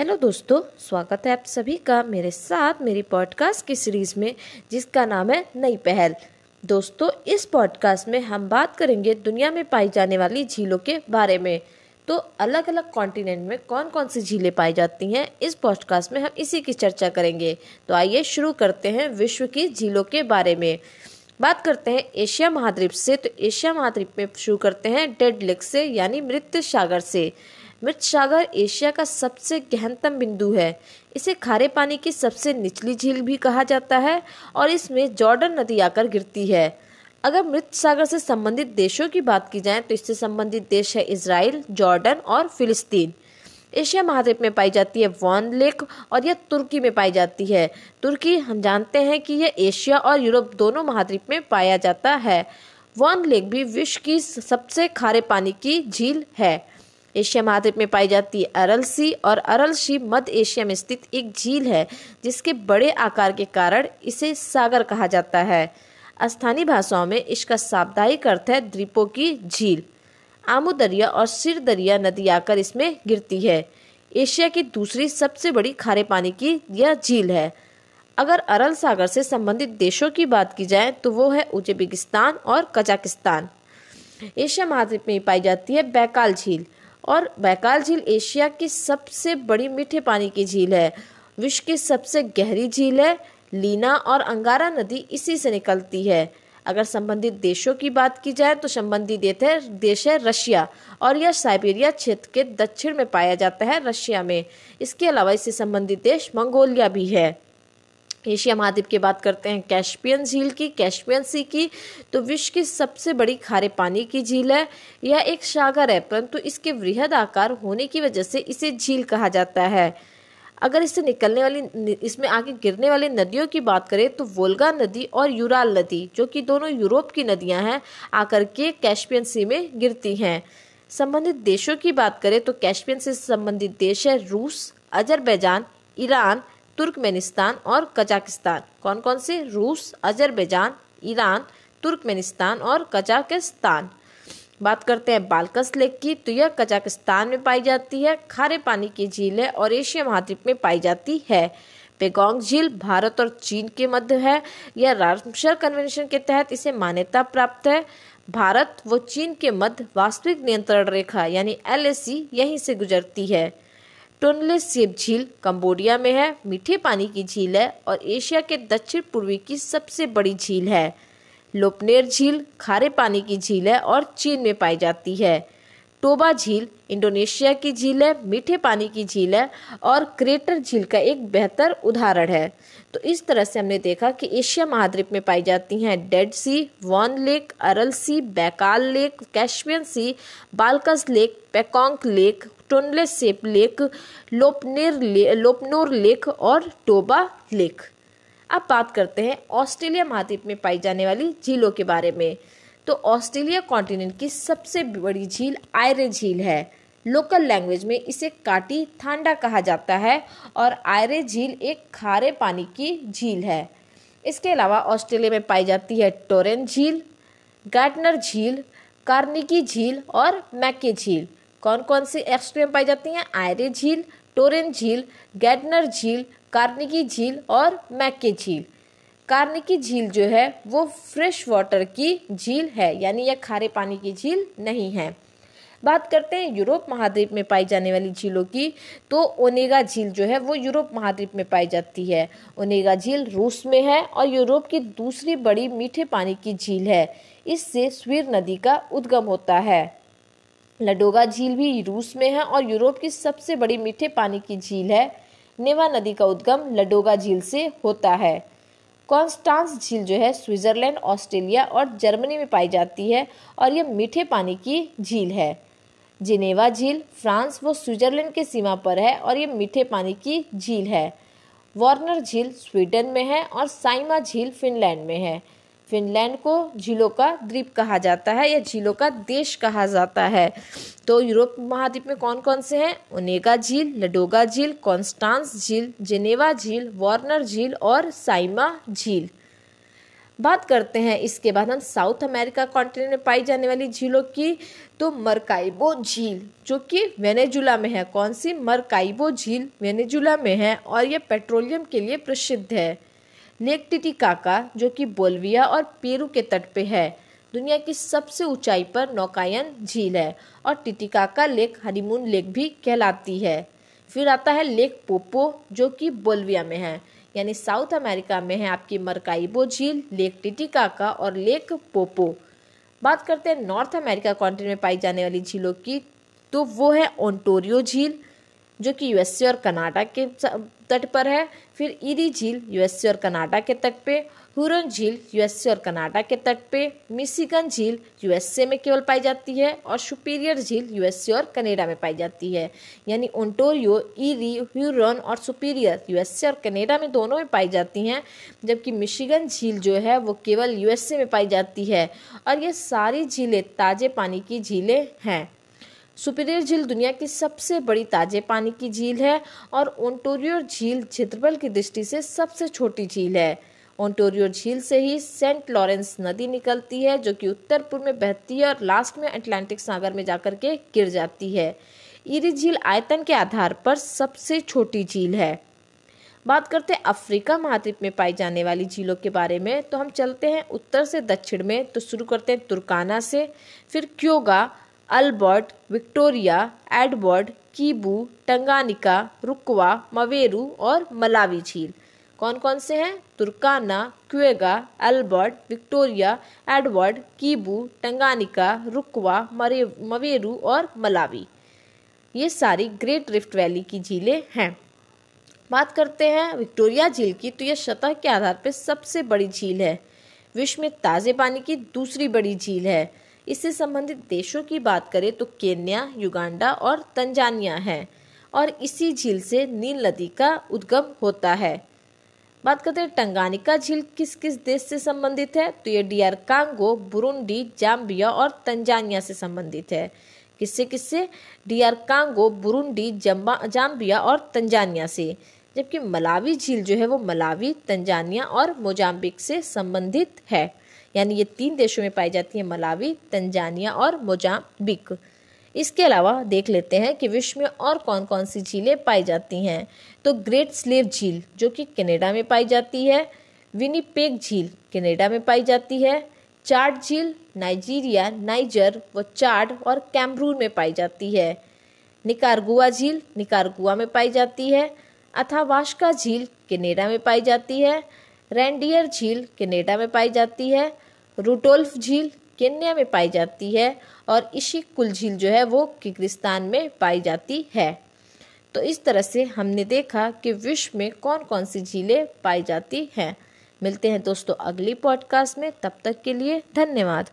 Hello दोस्तों, स्वागत है आप सभी का मेरे साथ मेरी पॉडकास्ट की सीरीज़ में, जिसका नाम है नई पहल। दोस्तों, इस पॉडकास्ट में हम बात करेंगे दुनिया में पाई जाने वाली झीलों के बारे में। तो अलग अलग कॉन्टिनेंट में कौन कौन सी झीलें पाई जाती हैं, इस पॉडकास्ट में हम इसी की चर्चा करेंगे। तो आइए शुरू करते हैं विश्व की झीलों के बारे में। बात करते हैं एशिया महाद्वीप से तो एशिया महाद्वीप में शुरू करते हैं डेड लेक से, यानी मृत सागर से। मृत सागर एशिया का सबसे गहनतम बिंदु है। इसे खारे पानी की सबसे निचली झील भी कहा जाता है और इसमें जॉर्डन नदी आकर गिरती है। अगर मृत सागर से संबंधित देशों की बात की जाए तो इससे संबंधित देश है इसराइल जॉर्डन और फिलिस्तीन। एशिया महाद्वीप में पाई जाती है वॉन लेक और यह तुर्की में पाई जाती है। तुर्की, हम जानते हैं कि यह एशिया और यूरोप दोनों महाद्वीप में पाया जाता है। वॉन लेक भी विश्व की सबसे खारे पानी की झील है। एशिया महाद्वीप में पाई जाती अरल सी और अरल सी मध्य एशिया में स्थित एक झील है, जिसके बड़े आकार के कारण इसे सागर कहा जाता है। स्थानीय भाषाओं में इसका साप्ताहिक अर्थ है द्वीपों की झील। आमू दरिया और सिर दरिया नदी आकर इसमें गिरती है। एशिया की दूसरी सबसे बड़ी खारे पानी की यह झील है। अगर अरल सागर से संबंधित देशों की बात की जाए तो वो है उज्बेकिस्तान और कजाकिस्तान। एशिया महाद्वीप में पाई जाती है बैकाल झील। और बैकाल झील एशिया की सबसे बड़ी मीठे पानी की झील है। विश्व की सबसे गहरी झील है। लीना और अंगारा नदी इसी से निकलती है। अगर संबंधित देशों की बात की जाए तो संबंधित देश है देश है रशिया और यह साइबेरिया क्षेत्र के दक्षिण में पाया जाता है रशिया में। इसके अलावा इससे संबंधित देश मंगोलिया भी है। एशिया महाद्वीप की बात करते हैं, कैस्पियन झील की, कैस्पियन सी की। तो विश्व की सबसे बड़ी खारे पानी की झील है, यह एक सागर है, परंतु इसके वृहद आकार होने की वजह से इसे झील कहा जाता है। अगर इससे निकलने वाली इसमें आगे गिरने वाली नदियों की बात करें तो वोल्गा नदी और यूराल नदी, जो कि दोनों यूरोप की नदियाँ हैं, आकर के कैस्पियन सी में गिरती हैं। संबंधित देशों की बात करें तो कैस्पियन से संबंधित देश है रूस, अजरबैजान, ईरान तुर्कमेनिस्तान और कजाकिस्तान। कौन कौन से? रूस, अजरबैजान, ईरान, तुर्कमेनिस्तान और कजाकिस्तान। बात करते हैं बालकस लेक की तो यह कजाकिस्तान में पाई जाती है। खारे पानी की झील है और एशिया महाद्वीप में पाई जाती है। पेगोंग झील भारत और चीन के मध्य है। यह रामसर कन्वेंशन के तहत इसे मान्यता प्राप्त है। भारत व चीन के मध्य वास्तविक नियंत्रण रेखा, यानी एल यहीं से गुजरती है। टोनले सेब झील कंबोडिया में है, मीठे पानी की झील है और एशिया के दक्षिण पूर्वी की सबसे बड़ी झील है। लोपनेर झील खारे पानी की झील है और चीन में पाई जाती है। टोबा झील इंडोनेशिया की झील है मीठे पानी की झील है और क्रेटर झील का एक बेहतर उदाहरण है। तो इस तरह से हमने देखा कि एशिया महाद्वीप में पाई जाती हैं dead sea Van lake Aral sea Baikal lake Caspian sea Balkhash lake Pangong lake Tonle Sap lake Lop Nur ले, लोपनोर लेक और टोबा लेक अब बात करते हैं ऑस्ट्रेलिया महाद्वीप में पाई जाने वाली झीलों के बारे में। तो ऑस्ट्रेलिया कॉन्टिनेंट की सबसे बड़ी झील आयरे झील है। लोकल लैंग्वेज में इसे काटी थांडा कहा जाता है और आयरे झील एक खारे पानी की झील है। इसके अलावा ऑस्ट्रेलिया में पाई जाती है टोरेन झील गार्टनर झील, कार्निकी झील और मैके झील। कौन कौन सी एक्सट्रीम पाई जाती हैं? आयरे झील, टोरेन झील गैडनर झील, कार्निकी झील और मैके झील। कार्निकी झील जो है, वो फ्रेश वाटर की झील है, यानी यह खारे पानी की झील नहीं है। बात करते हैं यूरोप महाद्वीप में पाई जाने वाली झीलों की तो ओनेगा झील जो है, वो यूरोप महाद्वीप में पाई जाती है। ओनेगा झील रूस में है और यूरोप की दूसरी बड़ी मीठे पानी की झील है। इससे स्वीर नदी का उद्गम होता है। लडोगा झील भी रूस में है और यूरोप की सबसे बड़ी मीठे पानी की झील है। नेवा नदी का उद्गम लडोगा झील से होता है। कॉन्स्टांस झील जो है स्विट्जरलैंड, ऑस्ट्रेलिया और जर्मनी में पाई जाती है और यह मीठे पानी की झील है। जिनेवा झील, फ्रांस, व स्विट्जरलैंड के सीमा पर है और यह मीठे पानी की झील है। वार्नर झील स्वीडन में है और साइमा झील फिनलैंड में है। फिनलैंड को झीलों का द्वीप कहा जाता है या झीलों का देश कहा जाता है। तो यूरोप महाद्वीप में कौन कौन से हैं? ओनेगा झील, लडोगा झील, कॉन्स्टांस झील, जेनेवा झील, वार्नर झील और साइमा झील। बात करते हैं, इसके बाद हम साउथ अमेरिका कॉन्टिनेंट में पाई जाने वाली झीलों की। तो मरकाइबो झील, जो कि वेनेजुला में है। कौन सी? मरकाइबो झील वेनेजुला में है और ये पेट्रोलियम के लिए प्रसिद्ध है। लेक टिटिकाका जो कि बोल्विया और पेरू के तट पे है, दुनिया की सबसे ऊंचाई पर नौकायन झील है और टिटिकाका लेक, हनीमून लेक भी कहलाती है। फिर आता है लेक पोपो, जो कि बोल्विया में है, यानी साउथ अमेरिका में है आपकी मरकाइबो झील, लेक टिटिकाका और लेक पोपो। बात करते हैं नॉर्थ अमेरिका कॉन्टिनेंट में पाई जाने वाली झीलों की तो वो है ओंटोरियो झील जो कि यूएसए और कनाडा के तट पर है। फिर इरी झील यूएसए और कनाडा के तट पे, हुरन झील यूएसए और कनाडा के तट पे मिशिगन झील यूएसए में केवल पाई जाती है और सुपीरियर झील यूएसए और कनाडा में पाई जाती है। यानी ओंटोरियो ईरी ह्यूरन और सुपीरियर यूएसए और कनाडा में दोनों में पाई जाती हैं, जबकि मिशिगन झील जो है वो केवल यूएसए में पाई जाती है। और ये सारी झीलें ताज़े पानी की झीलें हैं। सुपीरियर झील दुनिया की सबसे बड़ी ताजे पानी की झील है और ओंटोरियो झील क्षेत्रफल की दृष्टि से सबसे छोटी झील है। ओंटोरियो झील से ही सेंट लॉरेंस नदी निकलती है, जो कि उत्तर पूर्व में बहती है और लास्ट में अटलांटिक सागर में जाकर के गिर जाती है। इरी झील आयतन के आधार पर सबसे छोटी झील है। बात करते हैं अफ्रीका महाद्वीप में पाई जाने वाली झीलों के बारे में तो हम चलते हैं उत्तर से दक्षिण में तो शुरू करते हैं तुर्काना से, फिर Kyoga Albert Victoria Edward Kivu Tanganyika Rukwa Mweru और मलावी झील कौन कौन से हैं? Turkana, Kyoga, Albert, Victoria Edward Kivu Tanganyika Rukwa Mweru और मलावी ये सारी ग्रेट रिफ्ट वैली की झीलें हैं। बात करते हैं विक्टोरिया झील की तो यह सतह के आधार पर सबसे बड़ी झील है। विश्व में ताज़े पानी की दूसरी बड़ी झील है। इससे संबंधित देशों की बात करें तो केन्या, युगांडा और तंजानिया है और इसी झील से नील नदी का उद्गम होता है। बात करते हैं टंगानिका झील किस किस देश से संबंधित है? तो ये डियर कांगो बुरुंडी, जाम्बिया और तंजानिया से संबंधित है। किससे किससे? डियर कांगो बुरुंडी जाम्बिया और तंजानिया से। जबकि मलावी झील जो है वो मलावी, तंजानिया और मोजाम्बिक से संबंधित है। यानी ये तीन देशों में पाई जाती है मलावी, तंजानिया और मोजाम्बिक। इसके अलावा देख लेते हैं कि विश्व में और कौन कौन सी झीलें पाई जाती हैं। तो ग्रेट स्लेव झील, जो कि कनाडा में पाई जाती है। विनीपेग झील, कनाडा में पाई जाती है। चार्ट झील, नाइजीरिया, नाइजर व चार्ड और कैमरून में पाई जाती है। निकारगुआ झील, निकारगुआ में पाई जाती है। अथावाशका झील, कनाडा में पाई जाती है। रेंडियर झील कनेडा में पाई जाती है रूटोल्फ झील केन्या में पाई जाती है और इशी कुल झील जो है वो किर्गिस्तान में पाई जाती है। तो इस तरह से हमने देखा कि विश्व में कौन कौन सी झीलें पाई जाती हैं। मिलते हैं दोस्तों अगली पॉडकास्ट में, तब तक के लिए धन्यवाद।